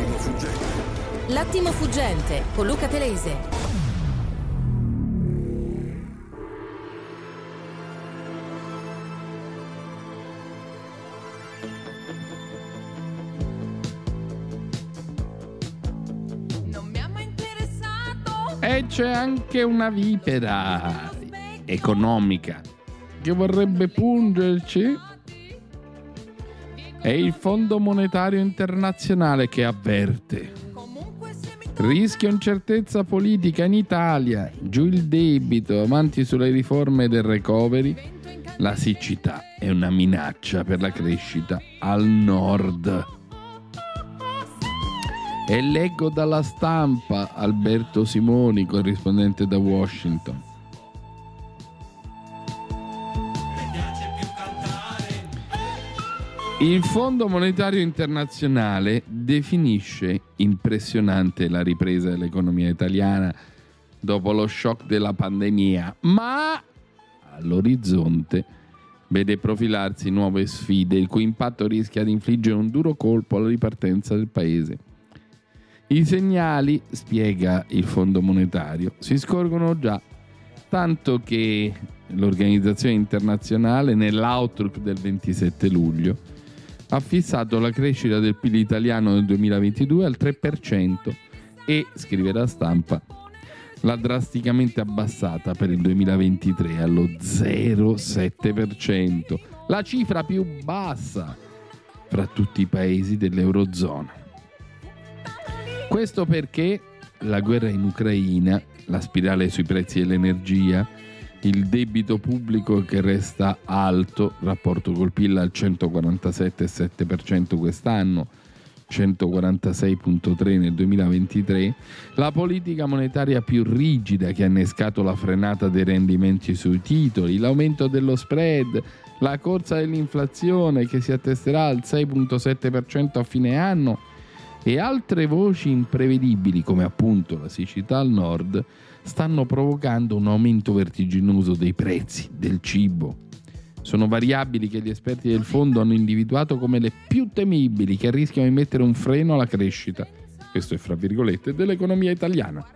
L'attimo fuggente. L'attimo fuggente con Luca Telese. E c'è anche una vipera economica che vorrebbe pungerci. È il Fondo Monetario Internazionale che avverte. Rischio incertezza politica in Italia, giù il debito, avanti sulle riforme del recovery. La siccità è una minaccia per la crescita al nord. E leggo dalla stampa Alberto Simoni, corrispondente da Washington. Il Fondo Monetario Internazionale definisce impressionante la ripresa dell'economia italiana dopo lo shock della pandemia, ma all'orizzonte vede profilarsi nuove sfide il cui impatto rischia di infliggere un duro colpo alla ripartenza del paese. I segnali, spiega il Fondo Monetario, si scorgono già, tanto che l'organizzazione internazionale nell'outlook del 27 luglio ha fissato la crescita del PIL italiano nel 2022 al 3% e, scrive la stampa, l'ha drasticamente abbassata per il 2023 allo 0,7%, la cifra più bassa fra tutti i paesi dell'Eurozona. Questo perché la guerra in Ucraina, la spirale sui prezzi dell'energia, il debito pubblico che resta alto, rapporto col PIL al 147,7% quest'anno, 146,3 nel 2023, la politica monetaria più rigida che ha innescato la frenata dei rendimenti sui titoli, l'aumento dello spread, la corsa dell'inflazione che si attesterà al 6,7% a fine anno e altre voci imprevedibili come appunto la siccità al nord stanno provocando un aumento vertiginoso dei prezzi del cibo. Sono variabili che gli esperti del fondo hanno individuato come le più temibili che rischiano di mettere un freno alla crescita, questo è fra virgolette, dell'economia italiana.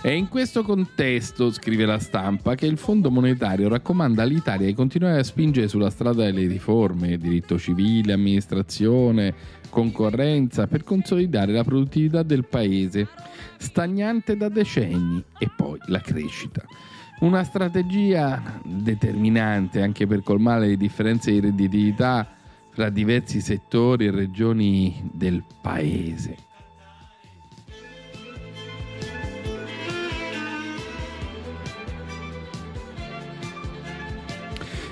È in questo contesto, scrive la stampa, che il Fondo Monetario raccomanda all'Italia di continuare a spingere sulla strada delle riforme, diritto civile, amministrazione, concorrenza, per consolidare la produttività del paese, stagnante da decenni, e poi la crescita. Una strategia determinante anche per colmare le differenze di redditività fra diversi settori e regioni del paese.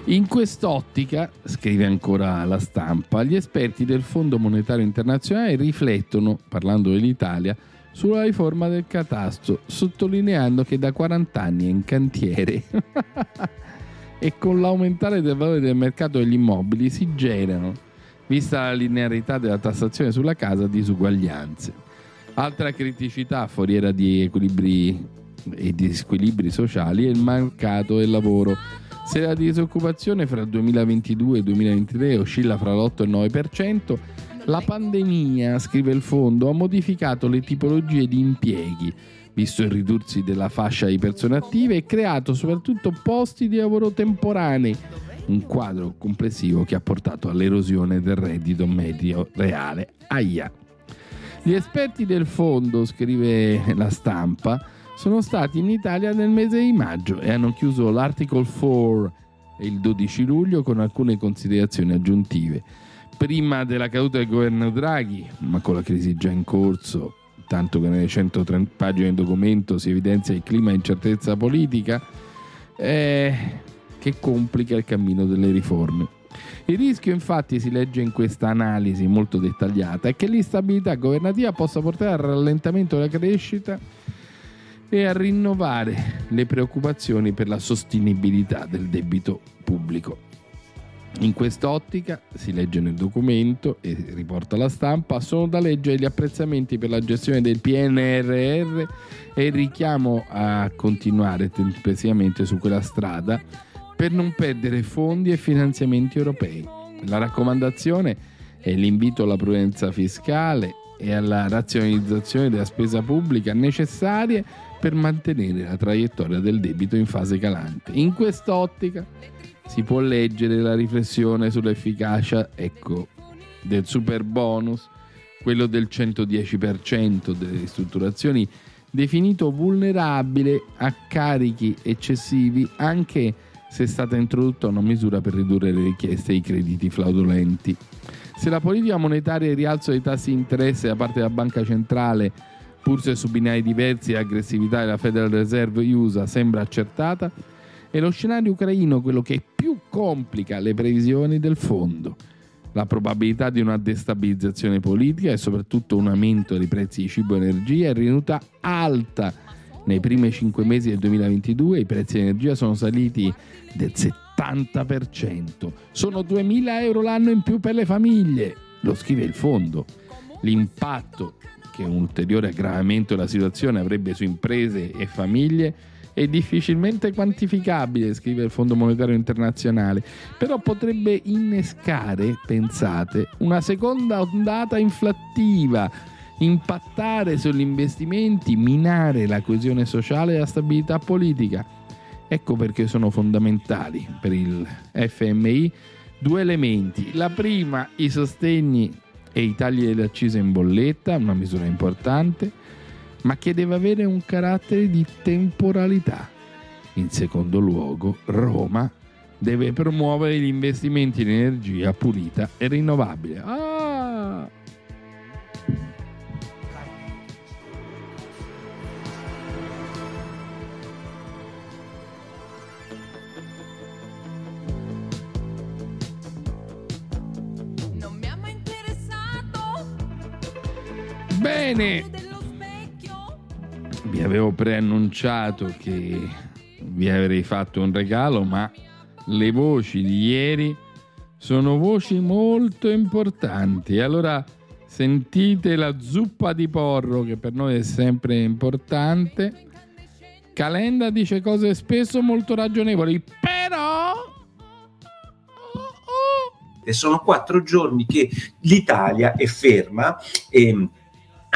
In quest'ottica, scrive ancora la stampa, gli esperti del Fondo Monetario Internazionale riflettono, parlando dell'Italia, sulla riforma del catasto, sottolineando che da 40 anni è in cantiere e con l'aumentare del valore del mercato degli immobili si generano, vista la linearità della tassazione sulla casa, disuguaglianze. Altra criticità foriera di equilibri e di squilibri sociali è il mercato del lavoro se la disoccupazione fra 2022 e 2023 oscilla fra l'8 e il 9%, la pandemia, scrive il fondo, ha modificato le tipologie di impieghi, visto il ridursi della fascia di persone attive e creato soprattutto posti di lavoro temporanei, un quadro complessivo che ha portato all'erosione del reddito medio reale. Aia. Gli esperti del fondo, scrive la stampa, sono stati in Italia nel mese di maggio e hanno chiuso l'Article 4 il 12 luglio con alcune considerazioni aggiuntive. Prima della caduta del governo Draghi, ma con la crisi già in corso, tanto che nelle 130 pagine del documento si evidenzia il clima di incertezza politica, eh, che complica il cammino delle riforme. Il rischio infatti si legge in questa analisi molto dettagliata è che l'instabilità governativa possa portare al rallentamento della crescita e a rinnovare le preoccupazioni per la sostenibilità del debito pubblico. In quest'ottica, si legge nel documento e riporta la stampa, sono da leggere gli apprezzamenti per la gestione del PNRR e il richiamo a continuare tempestivamente su quella strada per non perdere fondi e finanziamenti europei. La raccomandazione e l'invito alla prudenza fiscale e alla razionalizzazione della spesa pubblica necessarie per mantenere la traiettoria del debito in fase calante. In quest'ottica si può leggere la riflessione sull'efficacia ecco, del super bonus, quello del 110% delle ristrutturazioni definito vulnerabile a carichi eccessivi anche se è stata introdotta una misura per ridurre le richieste ai crediti fraudolenti. Se la politica monetaria e il rialzo dei tassi di interesse da parte della banca centrale, pur se su binari diversi e aggressività della Federal Reserve USA sembra accertata, è lo scenario ucraino quello che più complica le previsioni del fondo. La probabilità di una destabilizzazione politica e soprattutto un aumento dei prezzi di cibo e energia è rivenuta alta. Nei primi cinque mesi del 2022 i prezzi di energia sono saliti del 70%. Sono 2.000 euro l'anno in più per le famiglie, lo scrive il fondo. L'impatto che un ulteriore aggravamento della situazione avrebbe su imprese e famiglie è difficilmente quantificabile, scrive il Fondo Monetario Internazionale, però potrebbe innescare, pensate, una seconda ondata inflattiva, impattare sugli investimenti, minare la coesione sociale e la stabilità politica. Ecco perché sono fondamentali per il FMI due elementi. La prima, i sostegni e i tagli delle accise in bolletta, una misura importante ma che deve avere un carattere di temporalità. In secondo luogo, Roma deve promuovere gli investimenti in energia pulita e rinnovabile. Ah! Bene, vi avevo preannunciato che vi avrei fatto un regalo, ma le voci di ieri sono voci molto importanti. Allora sentite la zuppa di porro che per noi è sempre importante. Calenda dice cose spesso molto ragionevoli, però e sono quattro giorni che l'Italia è ferma e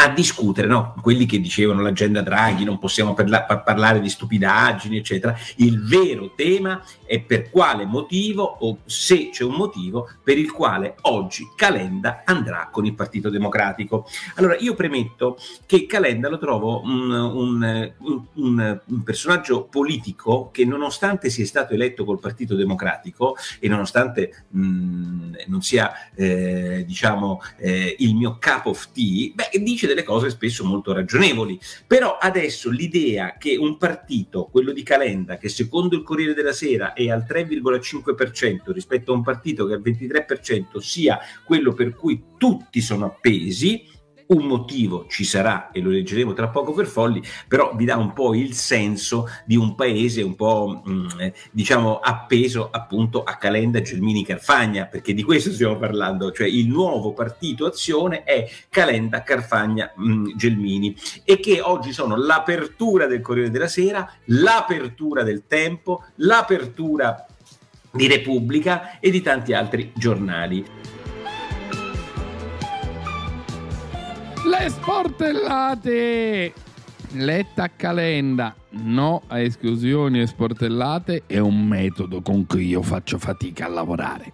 a discutere, no? quelli che dicevano l'agenda Draghi, non possiamo parla- parlare di stupidaggini, eccetera. Il vero tema è per quale motivo o se c'è un motivo per il quale oggi Calenda andrà con il Partito Democratico. Allora, io premetto che Calenda lo trovo un, un, un, un personaggio politico che nonostante sia stato eletto col Partito Democratico e nonostante mh, non sia, eh, diciamo, eh, il mio cup of tea, beh, dice delle cose spesso molto ragionevoli. Però adesso l'idea che un partito, quello di Calenda, che secondo il Corriere della Sera è al 3,5% rispetto a un partito che è al 23%, sia quello per cui tutti sono appesi, un motivo ci sarà e lo leggeremo tra poco per folli, però vi dà un po' il senso di un paese un po' mh, mm, eh, diciamo appeso appunto a Calenda Gelmini Carfagna, perché di questo stiamo parlando, cioè il nuovo partito azione è Calenda Carfagna mm, Gelmini e che oggi sono l'apertura del Corriere della Sera, l'apertura del Tempo, l'apertura di Repubblica e di tanti altri giornali. Le sportellate! Letta calenda, no a esclusioni e sportellate è un metodo con cui io faccio fatica a lavorare.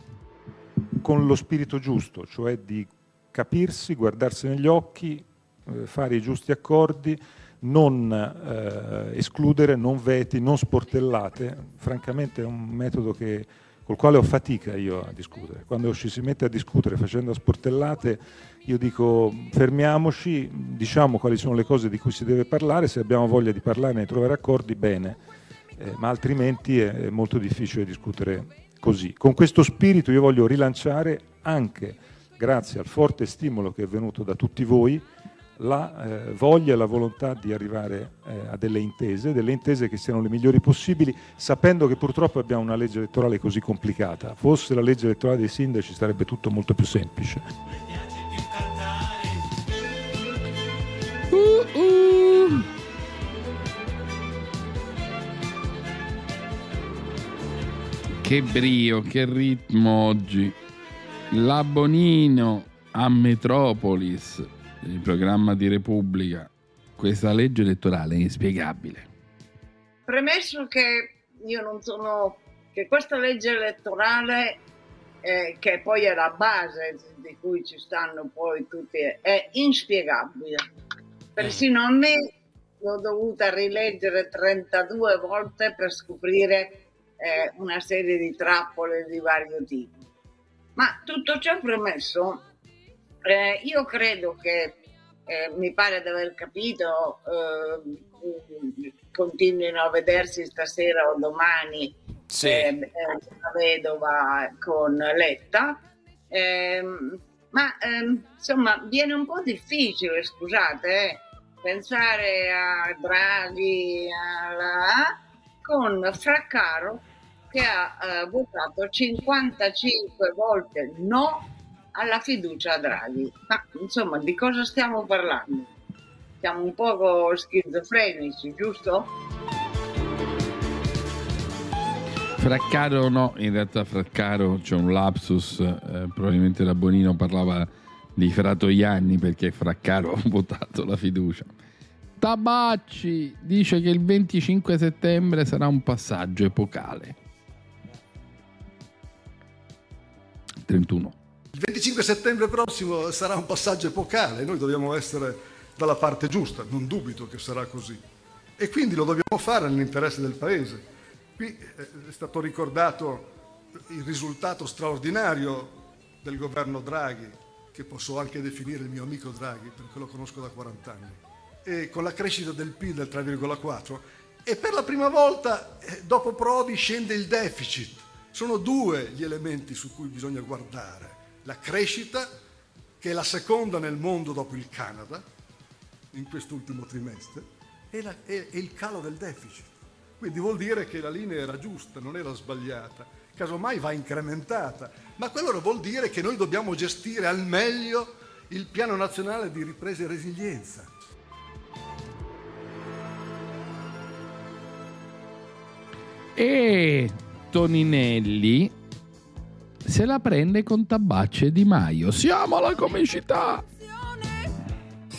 Con lo spirito giusto, cioè di capirsi, guardarsi negli occhi, eh, fare i giusti accordi, non eh, escludere, non veti, non sportellate. Francamente è un metodo che col quale ho fatica io a discutere. Quando ci si mette a discutere facendo sportellate, io dico fermiamoci, diciamo quali sono le cose di cui si deve parlare, se abbiamo voglia di parlarne e trovare accordi, bene, eh, ma altrimenti è, è molto difficile discutere così. Con questo spirito io voglio rilanciare anche, grazie al forte stimolo che è venuto da tutti voi, la eh, voglia e la volontà di arrivare eh, a delle intese, delle intese che siano le migliori possibili, sapendo che purtroppo abbiamo una legge elettorale così complicata. Fosse la legge elettorale dei sindaci sarebbe tutto molto più semplice. Uh, uh. Che brio, che ritmo oggi. La Bonino a Metropolis, il programma di Repubblica. Questa legge elettorale è inspiegabile. Premesso che io non sono che questa legge elettorale eh, che poi è la base di cui ci stanno poi tutti è inspiegabile. Persino a me l'ho dovuta rileggere 32 volte per scoprire eh, una serie di trappole di vario tipo. Ma tutto ciò premesso, eh, io credo che, eh, mi pare di aver capito, eh, continuino a vedersi stasera o domani sì. eh, la vedova con Letta. Eh, ma ehm, insomma viene un po' difficile, scusate, eh, pensare a Draghi alla, con Fraccaro che ha eh, votato 55 volte no alla fiducia a Draghi. Ma insomma, di cosa stiamo parlando? Siamo un poco schizofrenici, giusto? Fraccaro no, in realtà Fraccaro c'è un lapsus, eh, probabilmente da Bonino parlava di Fratoianni perché Fraccaro ha votato la fiducia. Tabacci dice che il 25 settembre sarà un passaggio epocale. 31. Il 25 settembre prossimo sarà un passaggio epocale, noi dobbiamo essere dalla parte giusta, non dubito che sarà così. E quindi lo dobbiamo fare nell'interesse del Paese. Qui eh, è stato ricordato il risultato straordinario del governo Draghi, che posso anche definire il mio amico Draghi, perché lo conosco da 40 anni, e con la crescita del PIL del 3,4 e per la prima volta eh, dopo Prodi scende il deficit. Sono due gli elementi su cui bisogna guardare. La crescita, che è la seconda nel mondo dopo il Canada, in quest'ultimo trimestre, e, la, e, e il calo del deficit. Quindi vuol dire che la linea era giusta, non era sbagliata, casomai va incrementata, ma quello vuol dire che noi dobbiamo gestire al meglio il piano nazionale di ripresa e resilienza. E Toninelli se la prende con Tabacce Di Maio. Siamo alla comicità!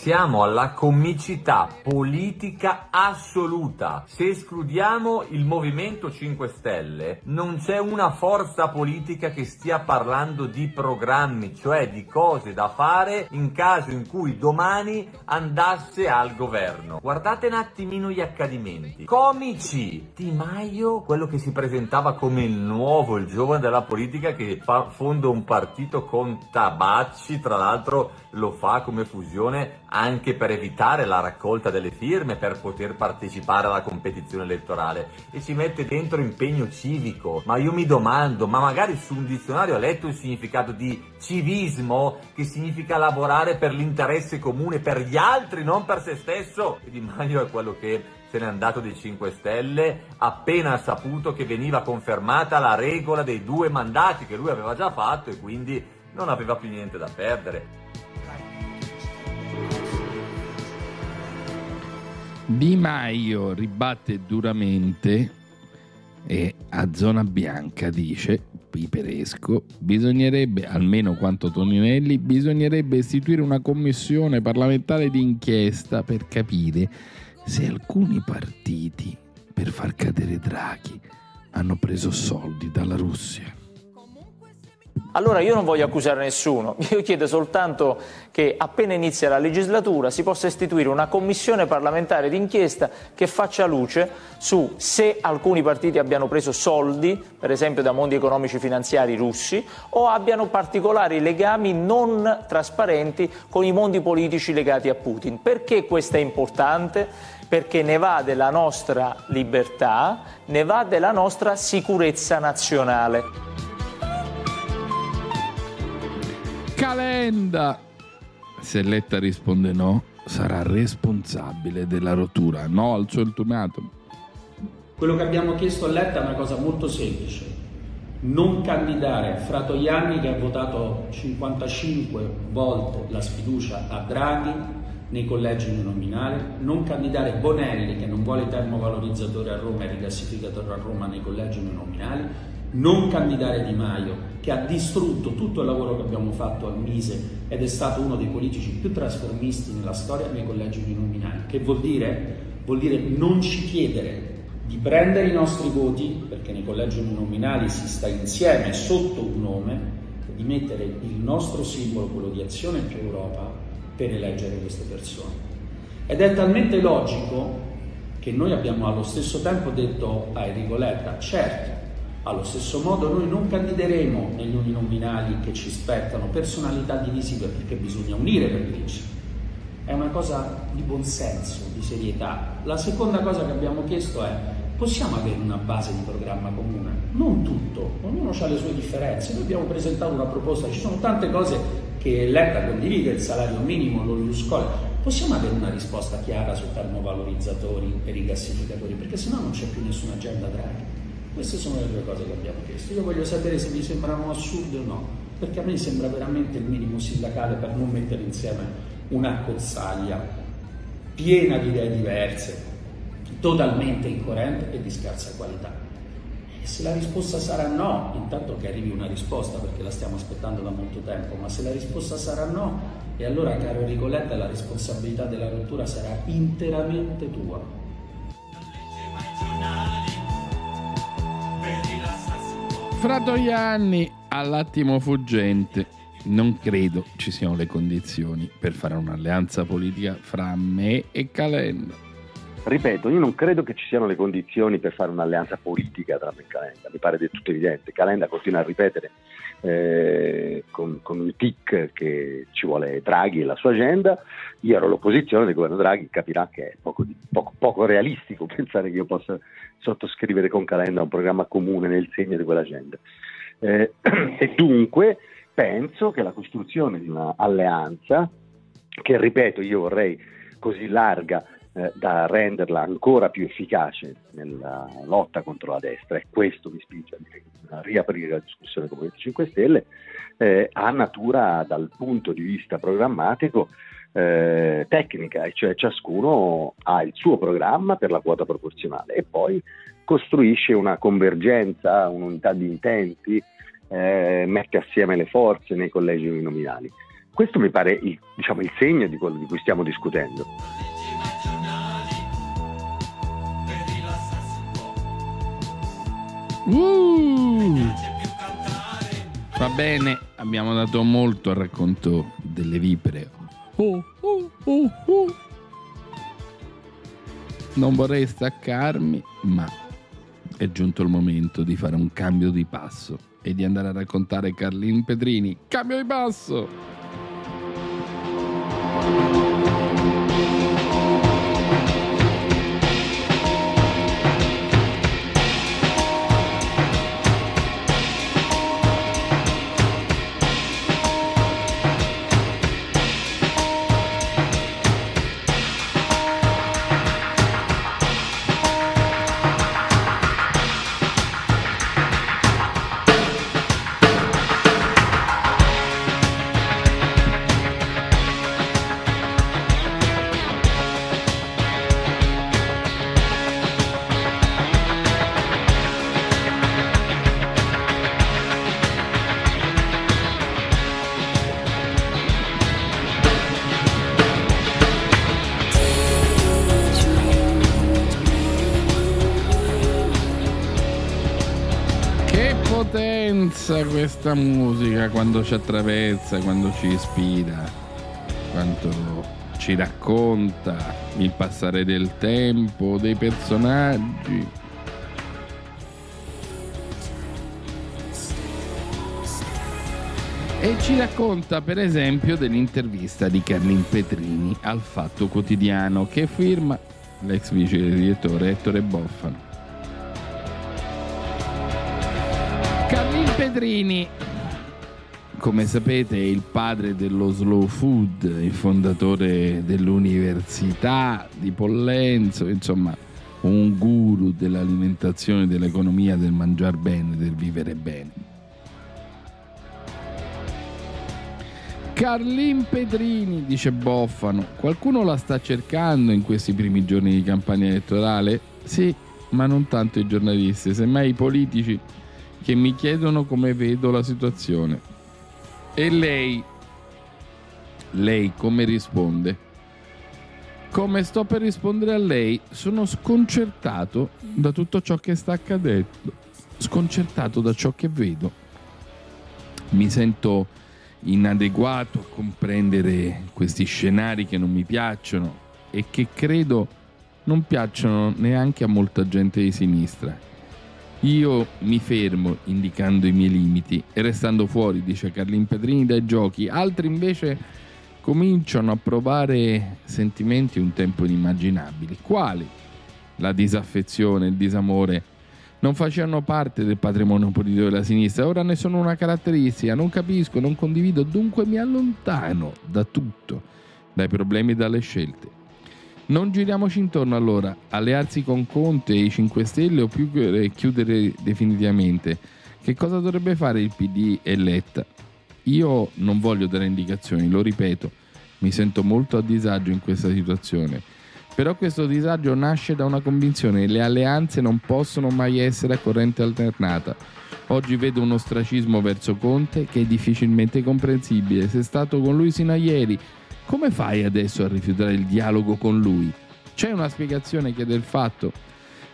Siamo alla comicità politica assoluta. Se escludiamo il Movimento 5 Stelle, non c'è una forza politica che stia parlando di programmi, cioè di cose da fare in caso in cui domani andasse al governo. Guardate un attimino gli accadimenti. Comici! Di Maio, quello che si presentava come il nuovo, il giovane della politica che fa, fonda un partito con Tabacci, tra l'altro lo fa come fusione anche per evitare la raccolta delle firme per poter partecipare alla competizione elettorale e ci mette dentro impegno civico. Ma io mi domando, ma magari su un dizionario ha letto il significato di civismo, che significa lavorare per l'interesse comune, per gli altri, non per se stesso? E Di Maio è quello che se n'è andato dei 5 Stelle appena ha saputo che veniva confermata la regola dei due mandati che lui aveva già fatto e quindi non aveva più niente da perdere. Di Maio ribatte duramente e a zona bianca dice Piperesco bisognerebbe, almeno quanto Toninelli, bisognerebbe istituire una commissione parlamentare di inchiesta per capire se alcuni partiti per far cadere Draghi hanno preso soldi dalla Russia. Allora io non voglio accusare nessuno, io chiedo soltanto che appena inizia la legislatura si possa istituire una commissione parlamentare d'inchiesta che faccia luce su se alcuni partiti abbiano preso soldi, per esempio da mondi economici finanziari russi, o abbiano particolari legami non trasparenti con i mondi politici legati a Putin. Perché questo è importante? perché ne va della nostra libertà, ne va della nostra sicurezza nazionale. Calenda. Se Letta risponde no, sarà responsabile della rottura. No al suo ultimatum. Quello che abbiamo chiesto a Letta è una cosa molto semplice. Non candidare Fratoianni che ha votato 55 volte la sfiducia a Draghi nei collegi uninominali, non candidare Bonelli che non vuole termovalorizzatori a Roma e rigassificatore a Roma nei collegi uninominali non candidare Di Maio, che ha distrutto tutto il lavoro che abbiamo fatto al Mise ed è stato uno dei politici più trasformisti nella storia nei collegi uninominali. Che vuol dire? Vuol dire non ci chiedere di prendere i nostri voti, perché nei collegi uninominali si sta insieme sotto un nome, di mettere il nostro simbolo, quello di Azione più Europa, per eleggere queste persone. Ed è talmente logico che noi abbiamo allo stesso tempo detto a Enrico Letta, certo, allo stesso modo noi non candideremo negli uninominali che ci spettano personalità divisive perché bisogna unire per vincere. È una cosa di buonsenso, di serietà. La seconda cosa che abbiamo chiesto è possiamo avere una base di programma comune? Non tutto, ognuno ha le sue differenze. Noi abbiamo presentato una proposta, ci sono tante cose che Letta condivide, il salario minimo, lo Iuscol. Possiamo avere una risposta chiara su termovalorizzatori e rigassificatori? Perché sennò non c'è più nessuna agenda Draghi. Queste sono le due cose che abbiamo chiesto. Io voglio sapere se vi sembrano assurde o no, perché a me sembra veramente il minimo sindacale per non mettere insieme una cozzaglia piena di idee diverse, totalmente incoerente e di scarsa qualità. E se la risposta sarà no, intanto che arrivi una risposta perché la stiamo aspettando da molto tempo, ma se la risposta sarà no, e allora caro Enrico Letta la responsabilità della rottura sarà interamente tua. Fratoianni all'attimo fuggente. Non credo ci siano le condizioni per fare un'alleanza politica fra me e Calenda. Ripeto, io non credo che ci siano le condizioni per fare un'alleanza politica tra me e Calenda, mi pare del tutto evidente. Calenda continua a ripetere eh, con, con il tic che ci vuole Draghi e la sua agenda. Io ero all'opposizione del governo Draghi, capirà che è poco, poco, poco realistico pensare che io possa sottoscrivere con Calenda un programma comune nel segno di quell'agenda. Eh, e dunque penso che la costruzione di un'alleanza, che ripeto io vorrei così larga eh, da renderla ancora più efficace nella lotta contro la destra, e questo mi spinge a dire che riaprire la discussione con il 5 Stelle, eh, ha natura dal punto di vista programmatico eh, tecnica, e cioè ciascuno ha il suo programma per la quota proporzionale e poi costruisce una convergenza, un'unità di intenti, eh, mette assieme le forze nei collegi uninominali. Questo mi pare il, diciamo, il segno di quello di cui stiamo discutendo. Uh, va bene, abbiamo dato molto al racconto delle vipere. Oh, oh, oh. Non vorrei staccarmi, ma è giunto il momento di fare un cambio di passo e di andare a raccontare Carlin Pedrini. Cambio di passo! Questa musica quando ci attraversa, quando ci ispira, quanto ci racconta il passare del tempo, dei personaggi. E ci racconta per esempio dell'intervista di Carlin Petrini al Fatto Quotidiano che firma l'ex vice direttore Ettore Boffano. Carlin Petrini, come sapete, è il padre dello slow food, il fondatore dell'Università di Pollenzo, insomma, un guru dell'alimentazione, dell'economia, del mangiar bene, del vivere bene. Carlin Petrini, dice Boffano, qualcuno la sta cercando in questi primi giorni di campagna elettorale? Sì, ma non tanto i giornalisti, semmai i politici che mi chiedono come vedo la situazione. E lei, lei come risponde? Come sto per rispondere a lei, sono sconcertato da tutto ciò che sta accadendo, sconcertato da ciò che vedo. Mi sento inadeguato a comprendere questi scenari che non mi piacciono e che credo non piacciono neanche a molta gente di sinistra. Io mi fermo indicando i miei limiti e restando fuori, dice Carlin Petrini, dai giochi. Altri invece cominciano a provare sentimenti un tempo inimmaginabili. Quali? La disaffezione, il disamore non facevano parte del patrimonio politico della sinistra, ora ne sono una caratteristica, non capisco, non condivido, dunque mi allontano da tutto, dai problemi e dalle scelte. Non giriamoci intorno allora, allearsi con Conte e i 5 Stelle o più chiudere definitivamente. Che cosa dovrebbe fare il PD e Letta? Io non voglio dare indicazioni, lo ripeto, mi sento molto a disagio in questa situazione. Però questo disagio nasce da una convinzione, le alleanze non possono mai essere a corrente alternata. Oggi vedo un ostracismo verso Conte che è difficilmente comprensibile. Sei stato con lui sino a ieri. Come fai adesso a rifiutare il dialogo con lui? C'è una spiegazione che del fatto.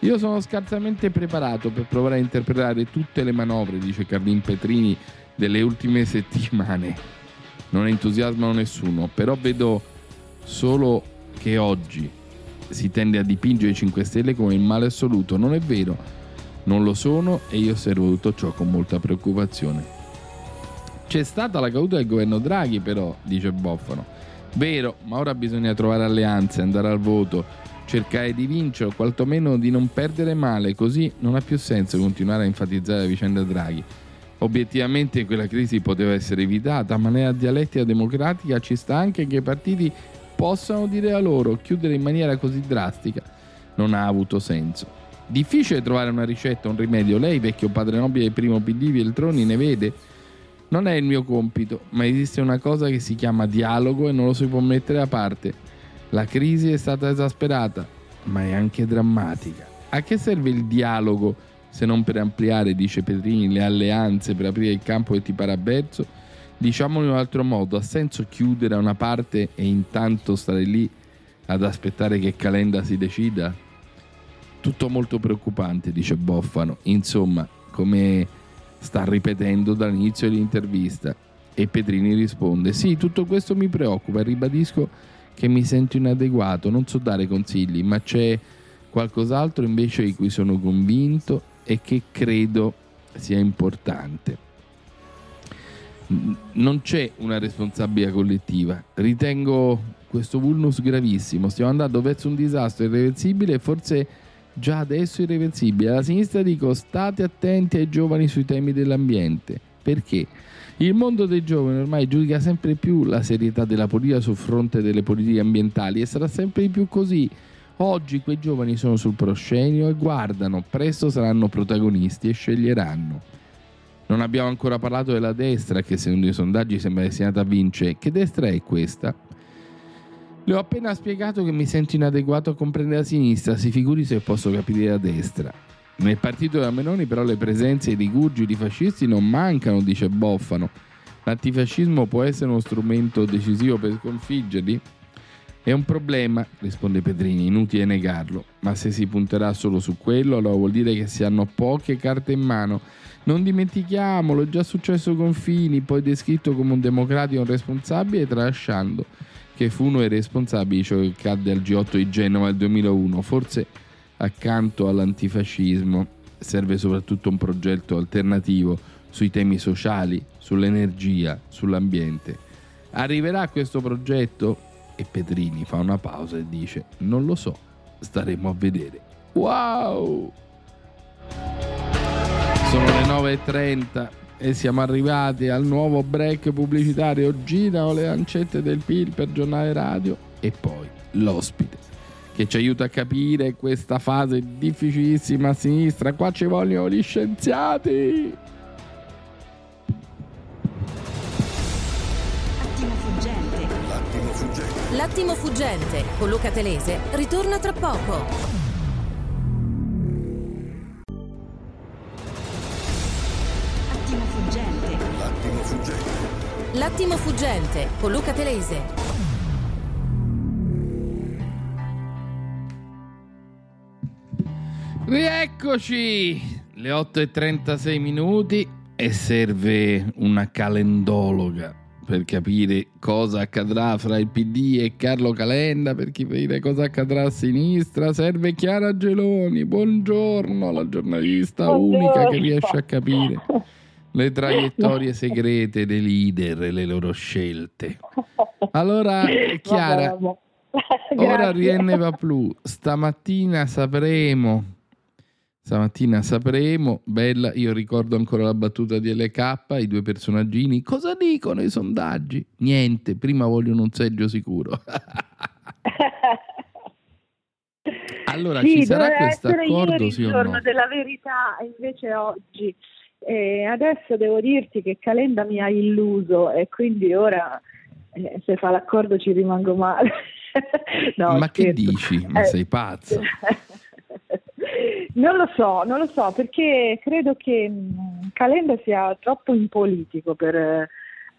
Io sono scarsamente preparato per provare a interpretare tutte le manovre, dice Carlin Petrini, delle ultime settimane. Non entusiasmano nessuno, però vedo solo che oggi si tende a dipingere i 5 Stelle come il male assoluto. Non è vero, non lo sono e io osservo tutto ciò con molta preoccupazione. C'è stata la caduta del governo Draghi, però, dice Boffano. Vero, ma ora bisogna trovare alleanze, andare al voto, cercare di vincere o quantomeno di non perdere male, così non ha più senso continuare a enfatizzare la vicenda Draghi. Obiettivamente quella crisi poteva essere evitata, ma nella dialettica democratica ci sta anche che i partiti possano dire la loro, chiudere in maniera così drastica non ha avuto senso. Difficile trovare una ricetta, un rimedio. Lei, vecchio padre nobile del primo PD Veltroni, ne vede? Non è il mio compito, ma esiste una cosa che si chiama dialogo e non lo si può mettere a parte. La crisi è stata esasperata, ma è anche drammatica. A che serve il dialogo? se non per ampliare, dice Petrini, le alleanze per aprire il campo che ti pare avverso, diciamolo in un altro modo, ha senso chiudere una parte e intanto stare lì ad aspettare che Calenda si decida? Tutto molto preoccupante, dice Boffano. Insomma, come sta ripetendo dall'inizio dell'intervista. E Petrini risponde: Sì, tutto questo mi preoccupa e ribadisco che mi sento inadeguato, non so dare consigli, ma c'è qualcos'altro invece di cui sono convinto e che credo sia importante. Non c'è una responsabilità collettiva. Ritengo questo vulnus gravissimo. Stiamo andando verso un disastro irreversibile e forse già adesso irreversibile. Alla sinistra dico state attenti ai giovani sui temi dell'ambiente. Perché? Il mondo dei giovani ormai giudica sempre più la serietà della politica sul fronte delle politiche ambientali e sarà sempre di più così Oggi quei giovani sono sul proscenio e guardano, presto saranno protagonisti e sceglieranno. Non abbiamo ancora parlato della destra che secondo i sondaggi sembra destinata a vincere. Che destra è questa? Le ho appena spiegato che mi sento inadeguato a comprendere la sinistra, si figuri se posso capire la destra. Nel partito della Meloni però le presenze e i rigurgiti fascisti non mancano, dice Boffano. L'antifascismo può essere uno strumento decisivo per sconfiggerli? È un problema, risponde Pedrini, inutile negarlo, ma se si punterà solo su quello allora vuol dire che si hanno poche carte in mano. Non dimentichiamolo, è già successo con Fini, poi descritto come un democratico responsabile, tralasciando che fu uno dei responsabili di ciò che cadde al G8 di Genova nel 2001. Forse accanto all'antifascismo serve soprattutto un progetto alternativo sui temi sociali, sull'energia, sull'ambiente. Arriverà questo progetto? E Petrini fa una pausa e dice: Non lo so, staremo a vedere. Wow! Sono le 9.30 e siamo arrivati al nuovo break pubblicitario. Girano le lancette del PIL per giornale radio e poi l'ospite che ci aiuta a capire questa fase difficilissima a sinistra. Qua ci vogliono gli scienziati. L'attimo fuggente con Luca Telese ritorna tra poco. L'attimo fuggente con Luca Telese. Rieccoci! Le 8 e 36 minuti e serve una calendologa per capire cosa accadrà fra il PD e Carlo Calenda, per capire cosa accadrà a sinistra. Serve Chiara Geloni. Buongiorno, la giornalista Buongiorno. unica che riesce a capire le traiettorie segrete dei leader e le loro scelte. Allora, Chiara, ora Rienne va più. Stamattina sapremo Stamattina sapremo, bella, io ricordo ancora la battuta di LK, i due personaggini, cosa dicono i sondaggi? Niente, prima vogliono un seggio sicuro. allora sì, ci sarà questo accordo, sì o no? il giorno della verità, invece oggi. E adesso devo dirti che Calenda mi ha illuso e quindi ora eh, se fa l'accordo ci rimango male. no, Ma scherzo. che dici? Ma eh, sei pazzo? Non lo so, non lo so, perché credo che Calenda sia troppo impolitico per,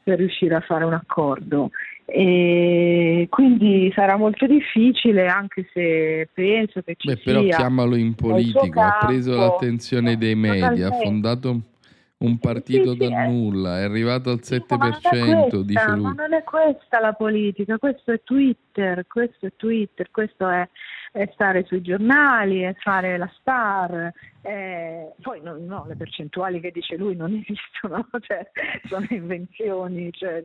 per riuscire a fare un accordo e quindi sarà molto difficile anche se penso che ci Beh, però chiamalo in politico, ha preso l'attenzione dei media, ha fondato un partito sì, dal sì, nulla, è arrivato al 7%, questa, dice lui. Ma non è questa la politica, questo è Twitter, questo è Twitter, questo è è stare sui giornali, è fare la star. Eh, poi no, no, le percentuali che dice lui non esistono, cioè, sono invenzioni. Cioè,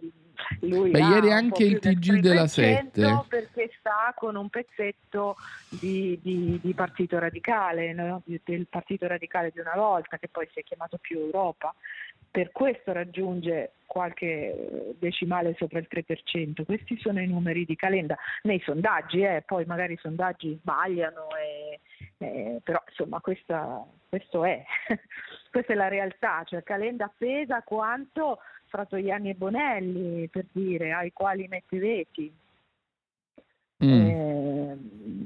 lui Beh, ieri anche il TG della 7 perché sta con un pezzetto di, di, di partito radicale, no? del partito radicale di una volta che poi si è chiamato più Europa per questo raggiunge qualche decimale sopra il 3%. Questi sono i numeri di Calenda nei sondaggi, eh, poi magari i sondaggi sbagliano, e, eh, però insomma questa, questo è, questa è la realtà, cioè Calenda pesa quanto Fratoiani e Bonelli, per dire, ai quali mette veti. Mm. Eh,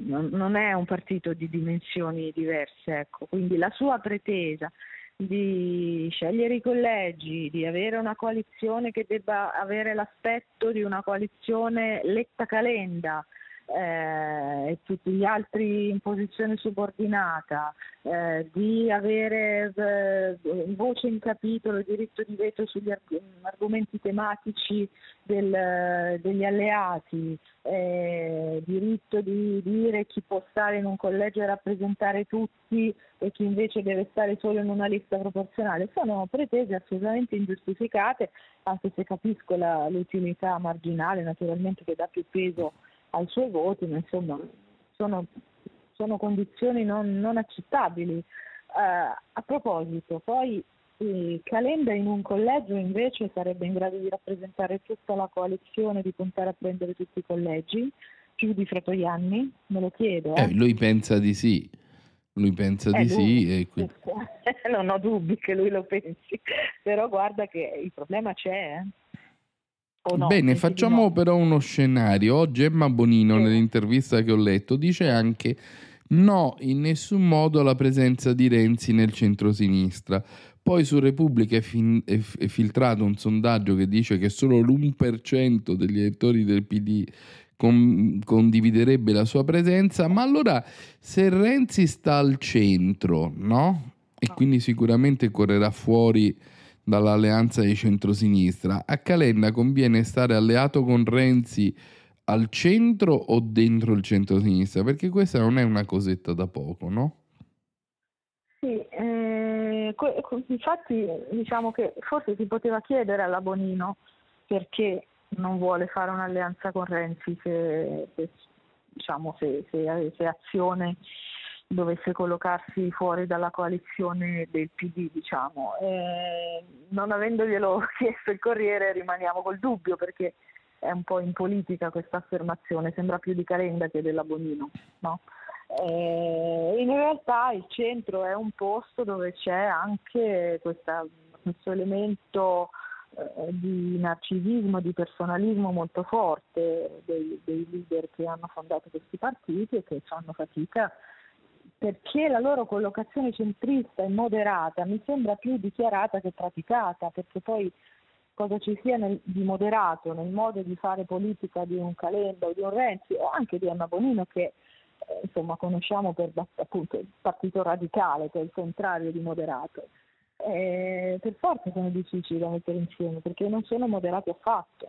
non, non, è un partito di dimensioni diverse, ecco. quindi la sua pretesa di scegliere i collegi, di avere una coalizione che debba avere l'aspetto di una coalizione letta-calenda, eh, e tutti gli altri in posizione subordinata, eh, di avere eh, voce in capitolo, diritto di veto sugli arg- argomenti tematici del, degli alleati, eh, diritto di dire chi può stare in un collegio e rappresentare tutti e chi invece deve stare solo in una lista proporzionale, sono pretese assolutamente ingiustificate, anche se capisco la, l'utilità marginale naturalmente che dà più peso ai suoi voti, ma insomma sono, sono condizioni non, non accettabili. Uh, a proposito, poi eh, Calenda in un collegio invece sarebbe in grado di rappresentare tutta la coalizione, di puntare a prendere tutti i collegi, più di Fratoianni? Me lo chiedo. Eh. Eh, lui pensa di sì. Lui pensa di sì. E quindi... non ho dubbi che lui lo pensi, però guarda che il problema c'è. Eh. No? Bene, facciamo no? però uno scenario. Oggi Emma Bonino, sì. nell'intervista che ho letto, dice anche no, in nessun modo alla presenza di Renzi nel centro-sinistra. Poi su Repubblica è, fin- è, f- è filtrato un sondaggio che dice che solo l'1% degli elettori del PD con- condividerebbe la sua presenza, ma allora se Renzi sta al centro, no? E quindi sicuramente correrà fuori dall'alleanza di centrosinistra. A Calenda conviene stare alleato con Renzi al centro o dentro il centrosinistra? Perché questa non è una cosetta da poco, no? Sì, eh, infatti diciamo che forse si poteva chiedere alla Bonino perché non vuole fare un'alleanza con Renzi se, se, diciamo, se, se, azione dovesse collocarsi fuori dalla coalizione del PD, diciamo. Eh, non avendoglielo chiesto il Corriere rimaniamo col dubbio perché è un po' in politica questa affermazione, sembra più di Calenda che della Bonino. No? Eh, in realtà il centro è un posto dove c'è anche questa, questo elemento eh, di narcisismo, di personalismo molto forte dei, dei leader che hanno fondato questi partiti e che fanno fatica perché la loro collocazione centrista e moderata mi sembra più dichiarata che praticata, perché poi cosa ci sia nel- di moderato nel modo di fare politica di un Calenda o di un Renzi o anche di Anna Bonino che eh, insomma conosciamo per appunto il partito radicale che è il contrario di moderato. Eh, per forza sono difficili da mettere insieme perché non sono moderati affatto.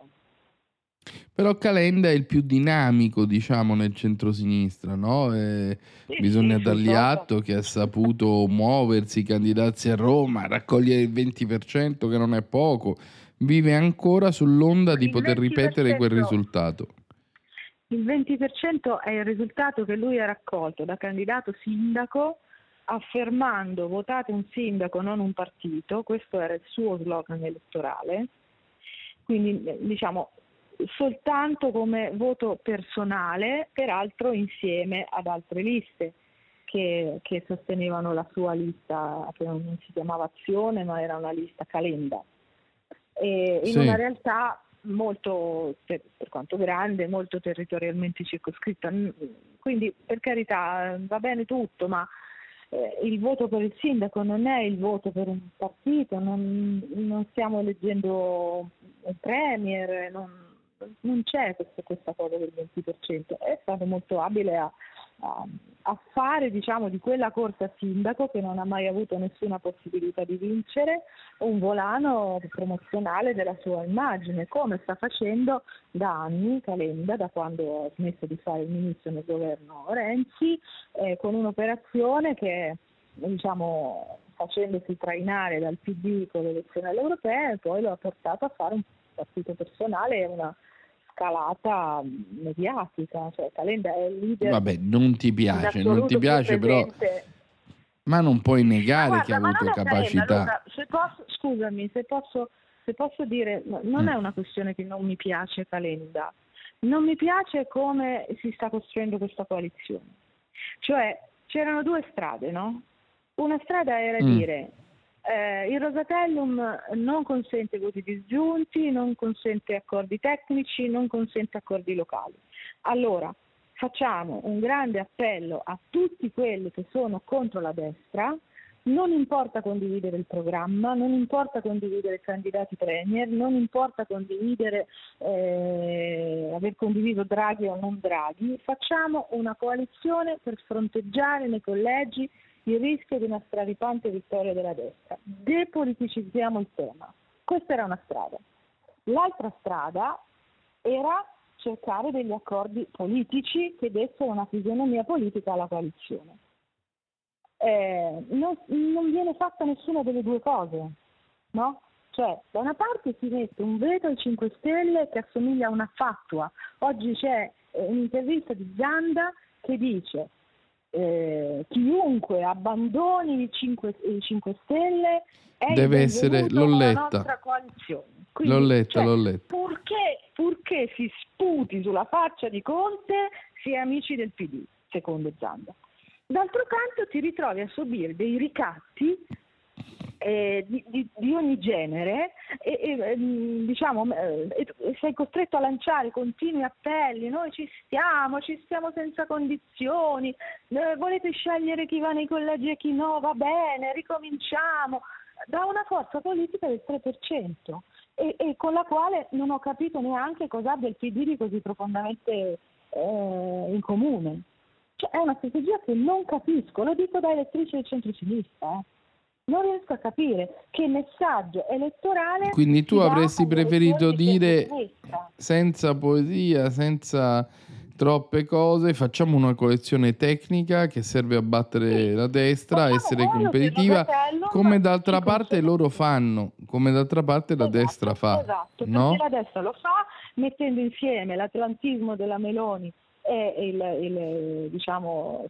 Però Calenda è il più dinamico, diciamo, nel centrosinistra, no? E bisogna dargli atto che ha saputo muoversi, candidarsi a Roma, raccogliere il 20%, che non è poco. Vive ancora sull'onda di poter ripetere quel 20%. risultato. Il 20% è il risultato che lui ha raccolto da candidato sindaco affermando votate un sindaco, non un partito, questo era il suo slogan elettorale, quindi eh, diciamo soltanto come voto personale, peraltro insieme ad altre liste che, che sostenevano la sua lista, che non si chiamava Azione, ma era una lista calenda. E in Sì. una realtà molto, per, per quanto grande, molto territorialmente circoscritta. Quindi per carità va bene tutto, ma eh, il voto per il sindaco non è il voto per un partito, non, non stiamo eleggendo un premier, non, non c'è questa, questa cosa del 20%. È stato molto abile a, a- a fare diciamo, di quella corsa sindaco che non ha mai avuto nessuna possibilità di vincere un volano promozionale della sua immagine, come sta facendo da anni Calenda, da quando ha smesso di fare il ministro nel governo Renzi, eh, con un'operazione che diciamo, facendosi trainare dal PD con le elezioni alle europee, poi lo ha portato a fare un partito personale e una scalata mediatica, cioè Calenda è il leader Vabbè, non ti piace, non ti piace, però... Ma non puoi negare Ma che ha guarda, avuto è Calenda, capacità. Luca, se posso, scusami, se posso, se posso dire, no, non Mm. è una questione che non mi piace Calenda, non mi piace come si sta costruendo questa coalizione. Cioè, c'erano due strade, no? Una strada era Mm. dire eh, il Rosatellum non consente voti disgiunti, non consente accordi tecnici, non consente accordi locali. Allora, facciamo un grande appello a tutti quelli che sono contro la destra, non importa condividere il programma, non importa condividere candidati premier, non importa condividere, eh, aver condiviso Draghi o non Draghi, facciamo una coalizione per fronteggiare nei collegi il rischio di una straripante vittoria della destra. Depoliticizziamo il tema. Questa era una strada. L'altra strada era cercare degli accordi politici che dessero una fisionomia politica alla coalizione. Eh, non, non viene fatta nessuna delle due cose, no? Cioè, da una parte si mette un veto ai 5 Stelle che assomiglia a una fatua. Oggi c'è eh, un'intervista di Zanda che dice eh, chiunque abbandoni i 5, i 5 Stelle è Deve essere- l'ho letta. coalizione. L'ho letta, cioè, l'ho letta. Purché, purché si sputi sulla faccia di Conte, si è amici del PD, secondo Zanda. D'altro canto ti ritrovi a subire dei ricatti eh, di, di- di ogni genere e, e, ehm, diciamo, eh, e sei costretto a lanciare continui appelli, noi ci stiamo, ci stiamo senza condizioni, eh, volete scegliere chi va nei collegi e chi no, va bene, ricominciamo, da una forza politica del 3% e, e con la quale non ho capito neanche cosa abbia il PD di così profondamente eh, in comune. Cioè, è una strategia che non capisco, lo dico da elettrice del centro-sinistra. eh. Non riesco a capire che messaggio elettorale. Quindi tu avresti preferito dire senza poesia, senza troppe cose, facciamo una collezione tecnica che serve a battere la destra, a essere competitiva, Rosatellum come d'altra parte loro fanno, come d'altra parte la destra fa, Esatto, no? perché la destra lo fa mettendo insieme l'atlantismo della Meloni e il, il, diciamo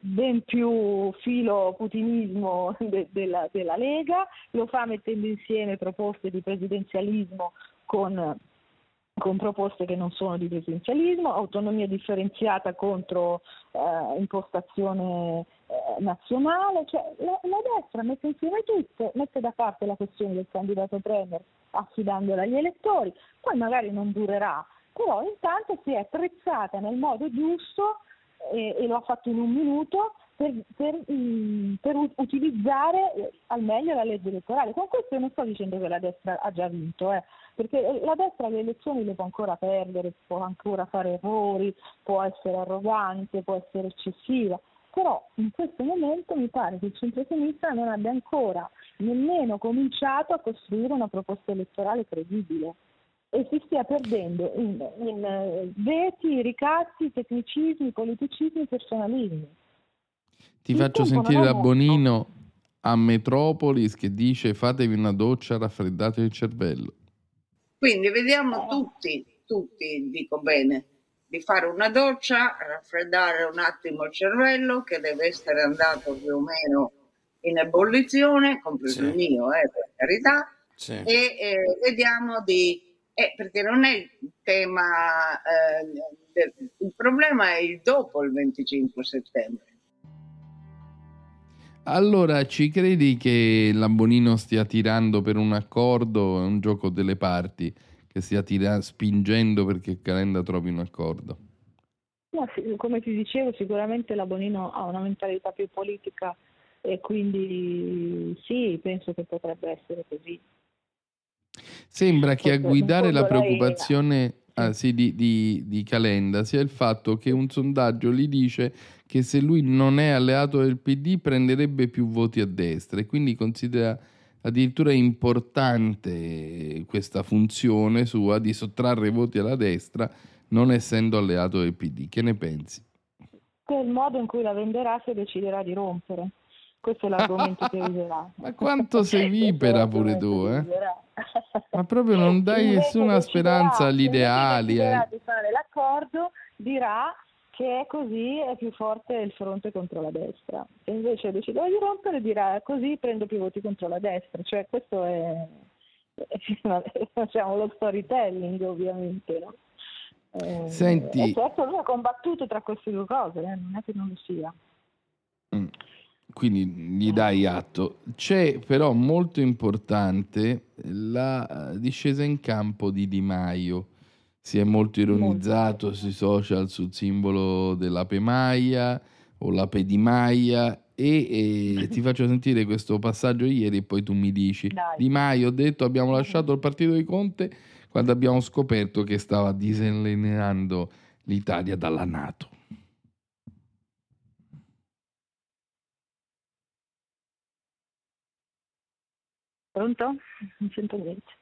ben più filo putinismo de- della, della Lega, lo fa mettendo insieme proposte di presidenzialismo con con proposte che non sono di presidenzialismo, autonomia differenziata contro eh, impostazione eh, nazionale, cioè, la, la destra mette insieme tutto, mette da parte la questione del candidato premier affidandola agli elettori, poi magari non durerà, però intanto si è attrezzata nel modo giusto e, e lo ha fatto in un minuto per, per, mm, per utilizzare eh, al meglio la legge elettorale. Con questo non sto dicendo che la destra ha già vinto, eh, perché eh, la destra le elezioni le può ancora perdere, può ancora fare errori, può essere arrogante, può essere eccessiva, però in questo momento mi pare che il centro-sinistra non abbia ancora nemmeno cominciato a costruire una proposta elettorale credibile e si stia perdendo in, in eh, veti, ricatti, tecnicismi, politicismi, personalismi. Ti Il faccio sentire da. Bonino a Metropolis che dice fatevi una doccia, raffreddate il cervello. Quindi vediamo tutti, tutti, dico bene, di fare una doccia, raffreddare un attimo il cervello che deve essere andato più o meno in ebollizione, compreso Sì. il mio, eh, per carità, Sì. e eh, vediamo di... eh, perché non è il tema, eh, del- il problema è il dopo il 25 settembre. Allora, ci credi che la Bonino stia tirando per un accordo? È un gioco delle parti che stia tira- spingendo perché Calenda trovi un accordo. No, sì, come ti dicevo, sicuramente la Bonino ha una mentalità più politica e quindi sì, penso che potrebbe essere così. Sembra che a guidare la preoccupazione ah, sì, di, di- di Calenda sia il fatto che un sondaggio gli dice che se lui non è alleato del PD prenderebbe più voti a destra e quindi considera addirittura importante questa funzione sua di sottrarre voti alla destra non essendo alleato del PD. Che ne pensi? Che il modo in cui la venderà se deciderà di rompere. Questo è l'argomento che userà. Ma quanto sei vipera pure tu, eh? Ma proprio non dai nessuna speranza agli ideali. deciderà eh. di fare l'accordo, dirà che è così è più forte il fronte contro la destra. Se invece deciderà di rompere dirà così prendo più voti contro la destra. Cioè questo è, facciamo lo storytelling ovviamente, no? Eh, Senti- e certo lui ha combattuto tra queste due cose, eh, non è che non lo sia. Mm. Quindi gli dai atto. C'è però molto importante la eh, discesa in campo di Di Maio. Si è molto ironizzato sui social sul simbolo dell'ape Maia o l'ape di Maia e, e ti faccio sentire questo passaggio ieri e poi tu mi dici Dai. Di Maio ha detto abbiamo lasciato il partito di Conte quando abbiamo scoperto che stava disallineando l'Italia dalla Nato. Pronto? Non sento niente.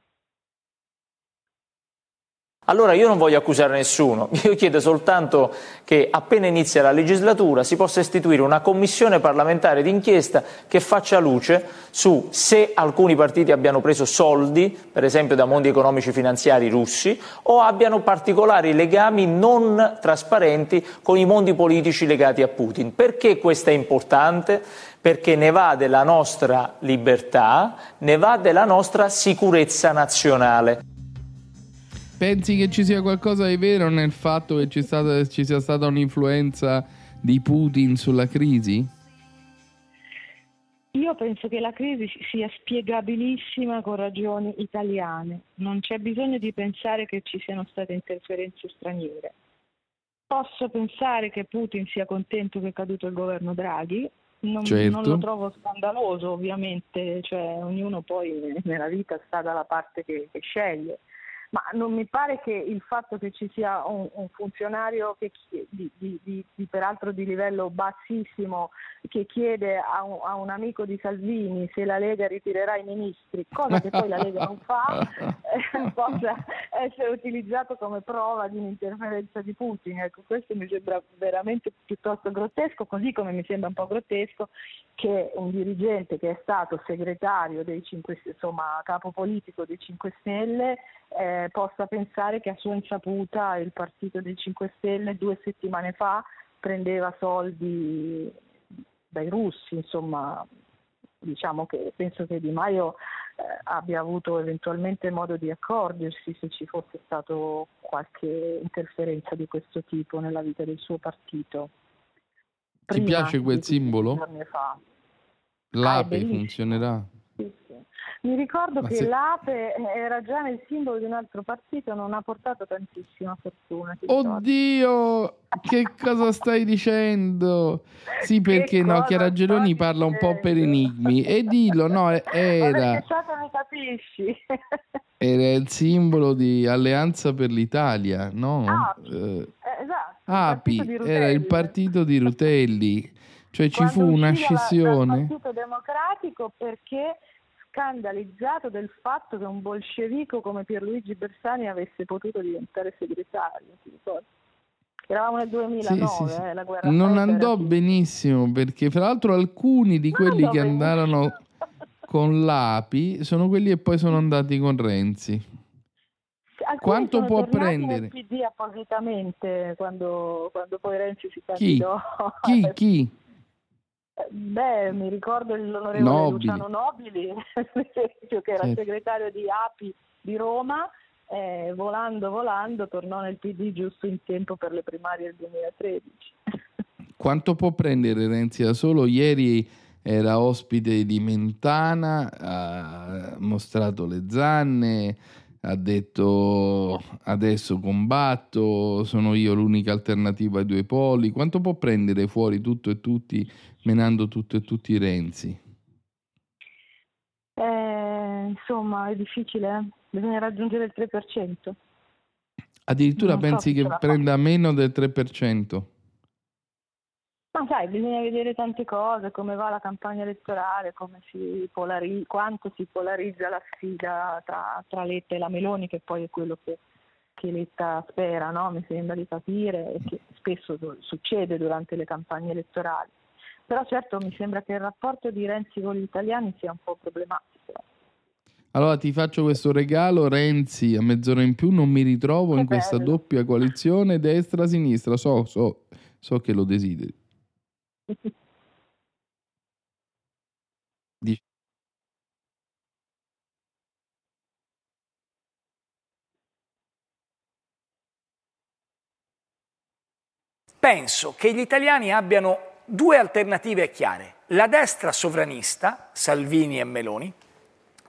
Allora io non voglio accusare nessuno, io chiedo soltanto che appena inizia la legislatura si possa istituire una commissione parlamentare d'inchiesta che faccia luce su se alcuni partiti abbiano preso soldi, per esempio da mondi economici finanziari russi, o abbiano particolari legami non trasparenti con i mondi politici legati a Putin. Perché questo è importante? Perché ne va della nostra libertà, ne va della nostra sicurezza nazionale. Pensi che ci sia qualcosa di vero nel fatto che ci, stata- ci sia stata un'influenza di Putin sulla crisi? Io penso che la crisi sia spiegabilissima con ragioni italiane, non c'è bisogno di pensare che ci siano state interferenze straniere. Posso pensare che Putin sia contento che è caduto il governo Draghi, non, Certo. non lo trovo scandaloso ovviamente, cioè ognuno poi nella vita sta dalla parte che, che sceglie. Ma non mi pare che il fatto che ci sia un, un funzionario che di, di- di- di- peraltro di livello bassissimo che chiede a un, a un amico di Salvini se la Lega ritirerà i ministri, cosa che poi la Lega non fa, eh, possa essere utilizzato come prova di un'interferenza di Putin. Ecco, questo mi sembra veramente piuttosto grottesco, così come mi sembra un po' grottesco che un dirigente che è stato segretario dei 5, insomma capo politico dei 5 Stelle eh, possa pensare che a sua insaputa il partito dei 5 Stelle due settimane fa prendeva soldi dai russi, insomma diciamo che penso che Di Maio eh, abbia avuto eventualmente modo di accorgersi se ci fosse stato qualche interferenza di questo tipo nella vita del suo partito. Ti Prima piace quel simbolo? Ah, L'ape bellissimo. funzionerà? Sì, sì. Mi ricordo Ma che se- l'ape era già nel simbolo di un altro partito, non ha portato tantissima fortuna. Oddio, che cosa stai dicendo? Sì, perché no, Chiara Geloni parla un po' per enigmi. E dillo, no, era, era il simbolo di Alleanza per l'Italia, no? Api. Eh, esatto. Api, era il partito di Rutelli. Cioè ci Quando fu una dalla- dal scissione. Partito Democratico perché scandalizzato del fatto che un bolscevico come Pierluigi Bersani avesse potuto diventare segretario? Eravamo nel 2009, Sì, sì, sì. eh, la guerra Non andò era- benissimo perché fra l'altro alcuni di Non quelli che benissimo. andarono con l'API sono quelli che poi sono andati con Renzi. Alcuni Quanto può prendere? PD appositamente quando, quando poi Renzi si Chi? candidò. Chi? Chi? Beh, mi ricordo l'onorevole Nobili. Luciano Nobili, per esempio, che era Certo. segretario di API di Roma, eh, volando, volando, tornò nel PD giusto in tempo per le primarie del 2013. Quanto può prendere Renzi da solo? Ieri era ospite di Mentana, ha mostrato le zanne, ha detto adesso combatto, sono io l'unica alternativa ai due poli. Quanto può prendere fuori tutto e tutti, menando tutto e tutti Renzi? Eh, insomma, è difficile, eh? bisogna raggiungere il 3%. Addirittura Non so pensi se che prenda meno del 3%? Ma sai, bisogna vedere tante cose, come va la campagna elettorale, come si polari- quanto si polarizza la sfida tra, tra Letta e la Meloni, che poi è quello che, che Letta spera, no? mi sembra di capire, e che spesso do- succede durante le campagne elettorali. Però certo mi sembra che il rapporto di Renzi con gli italiani sia un po' problematico. Allora ti faccio questo regalo, Renzi, a mezz'ora in più non mi ritrovo in Che questa bello. doppia coalizione destra-sinistra, so, so, so che lo desideri. Dici- Penso che gli italiani abbiano due alternative chiare, la destra sovranista, Salvini e Meloni,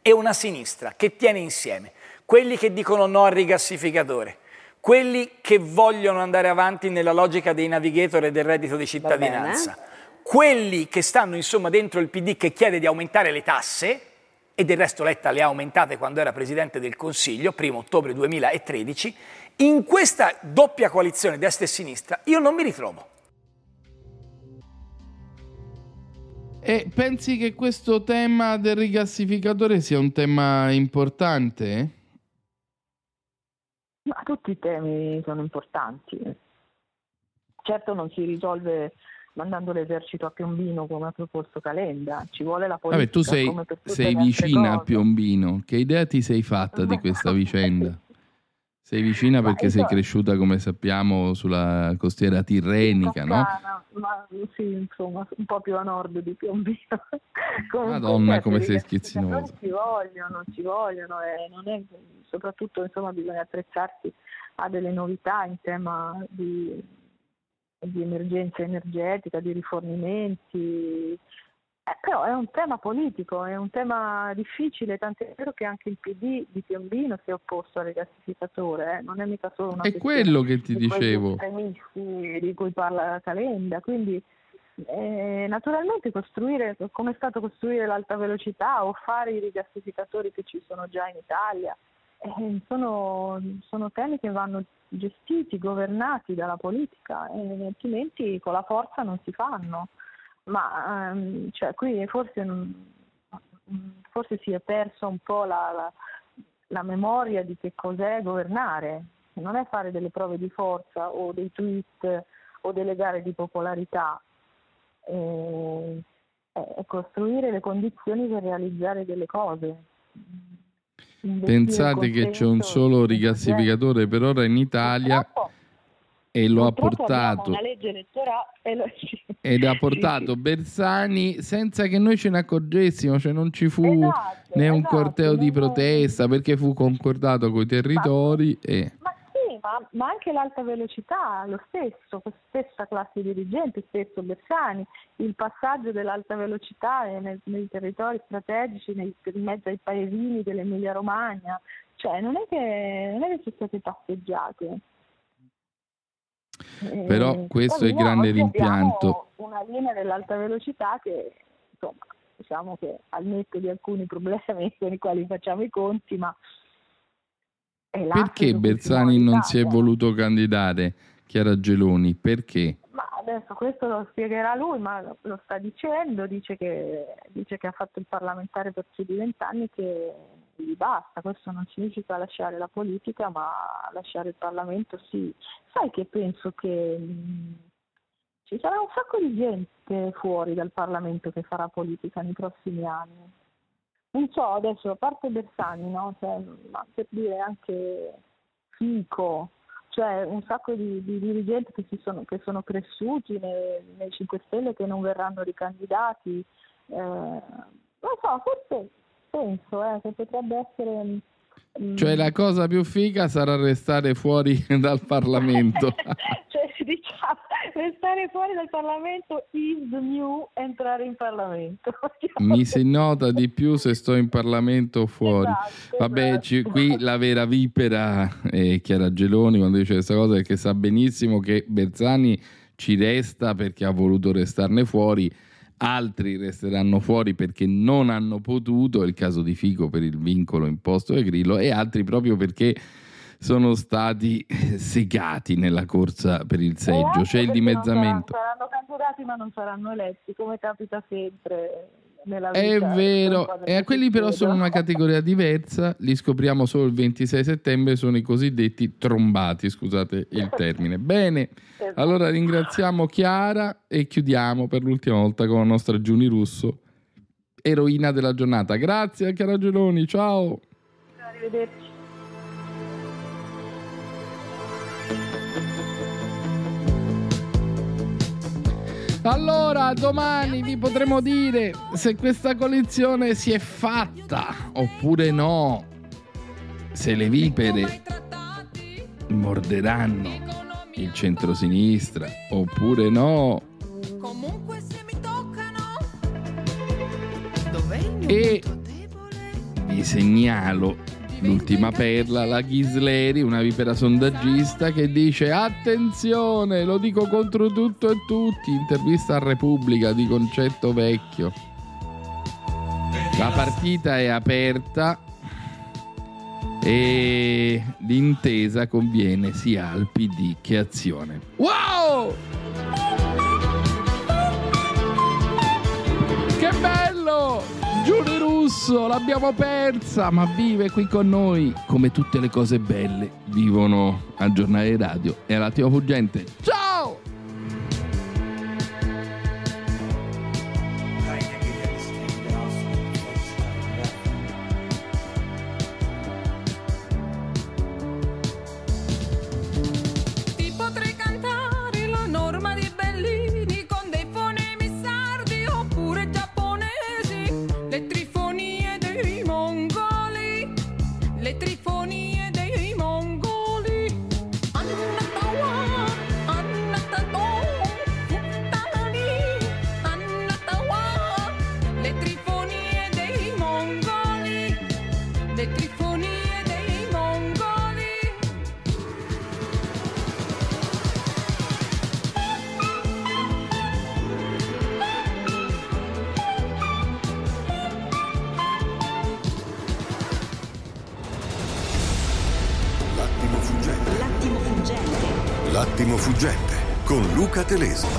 e una sinistra che tiene insieme. Quelli che dicono no al rigassificatore, quelli che vogliono andare avanti nella logica dei navigator e del reddito di cittadinanza, quelli che stanno insomma dentro il PD che chiede di aumentare le tasse e del resto Letta le ha aumentate quando era Presidente del Consiglio, 1 ottobre 2013, in questa doppia coalizione destra e sinistra io non mi ritrovo. E pensi che questo tema del rigassificatore sia un tema importante? Ma tutti i temi sono importanti. Certo non si risolve mandando l'esercito a Piombino come ha proposto Calenda, ci vuole la politica. Vabbè, tu sei, sei vicina cose. Piombino. Che idea ti sei fatta di questa vicenda? Sei vicina perché sei so- cresciuta, come sappiamo, sulla costiera tirrenica, no? Ma sì, insomma, un po' più a nord di Piombino. Madonna, come sei schizzinosa. Ci vogliono, ci vogliono, e non è, soprattutto insomma, bisogna attrezzarsi a delle novità in tema di, di emergenza energetica, di rifornimenti. Eh, però è un tema politico, è un tema difficile, tant'è vero che anche il PD di Piombino si è opposto al rigassificatore, eh, non è mica solo una È questione quello che ti di dicevo. di cui parla Calenda, quindi eh, naturalmente costruire come è stato costruire l'alta velocità o fare i rigassificatori che ci sono già in Italia eh, sono, sono temi che vanno gestiti, governati dalla politica, e altrimenti con la forza non si fanno. Ma ehm, cioè, qui forse, non- forse si è persa un po' la, la- la memoria di che cos'è governare, non è fare delle prove di forza o dei tweet o delle gare di popolarità, eh, è costruire le condizioni per realizzare delle cose. Pensate che c'è un solo rigassificatore per ora in Italia Purtroppo- e lo ha portato e lo- ed ha portato. Bersani senza che noi ce ne accorgessimo, cioè non ci fu Esatto, né un esatto, corteo di protesta perché fu concordato coi territori e Ma sì, ma ma, ma, anche l'alta velocità, lo stesso, stessa classe dirigente, stesso Bersani, il passaggio dell'alta velocità nei, nei territori strategici, nei, in mezzo ai paesini dell'Emilia Romagna, cioè non è che, non è che ci state passeggiate. Però eh, questo è il grande rimpianto. Una linea dell'alta velocità che insomma diciamo che al netto di alcuni problemi con i quali facciamo i conti, ma perché Bersani non si è voluto candidare, Chiara Geloni? Perché? Ma adesso questo lo spiegherà lui, ma lo sta dicendo, dice che, dice che ha fatto il parlamentare per più di vent'anni che gli basta, questo non significa lasciare la politica, ma lasciare il Parlamento sì. Sai che penso che mh, ci sarà un sacco di gente fuori dal Parlamento che farà politica nei prossimi anni non so adesso a parte Bersani no? cioè, ma per dire anche Fico cioè un sacco di, di dirigenti che, sono, che, sono, cresciuti nei, nei, 5 Stelle che non verranno ricandidati eh, non so forse penso eh, che potrebbe essere mm, cioè la cosa più figa sarà restare fuori dal Parlamento. cioè diciamo, restare fuori dal Parlamento is the new entrare in Parlamento. Mi si nota di più se sto in Parlamento o fuori. Esatto, Vabbè, esatto. Ci, qui la vera vipera è Chiara Geloni quando dice questa cosa perché sa benissimo che Berzani ci resta perché ha voluto restarne fuori altri resteranno fuori perché non hanno potuto, è il caso di Fico per il vincolo imposto da Grillo, e altri proprio perché sono stati segati nella corsa per il seggio, c'è il dimezzamento. Saranno, saranno candidati ma non saranno eletti, come capita sempre. Nella vita, è vero, e a quelli però sono una categoria diversa, li scopriamo solo il 26 settembre, sono i cosiddetti trombati, scusate il termine. Bene, esatto. allora ringraziamo Chiara e chiudiamo per l'ultima volta con la nostra Giuni Russo, eroina della giornata. Grazie a Chiara Geloni, ciao. Arrivederci. Allora, domani vi potremo dire se questa coalizione si è fatta oppure no. Se le vipere morderanno il centrosinistra oppure no. E vi segnalo L'ultima perla, la Ghisleri, una vipera sondaggista che dice attenzione, lo dico contro tutto e tutti, intervista a Repubblica di concetto vecchio. La partita è aperta e l'intesa conviene sia al PD che Azione. Wow! Che bello! Giulio Russo, l'abbiamo persa, ma vive qui con noi. Come tutte le cose belle, vivono a giornale radio e all'attimo fuggente. Ciao! Telese.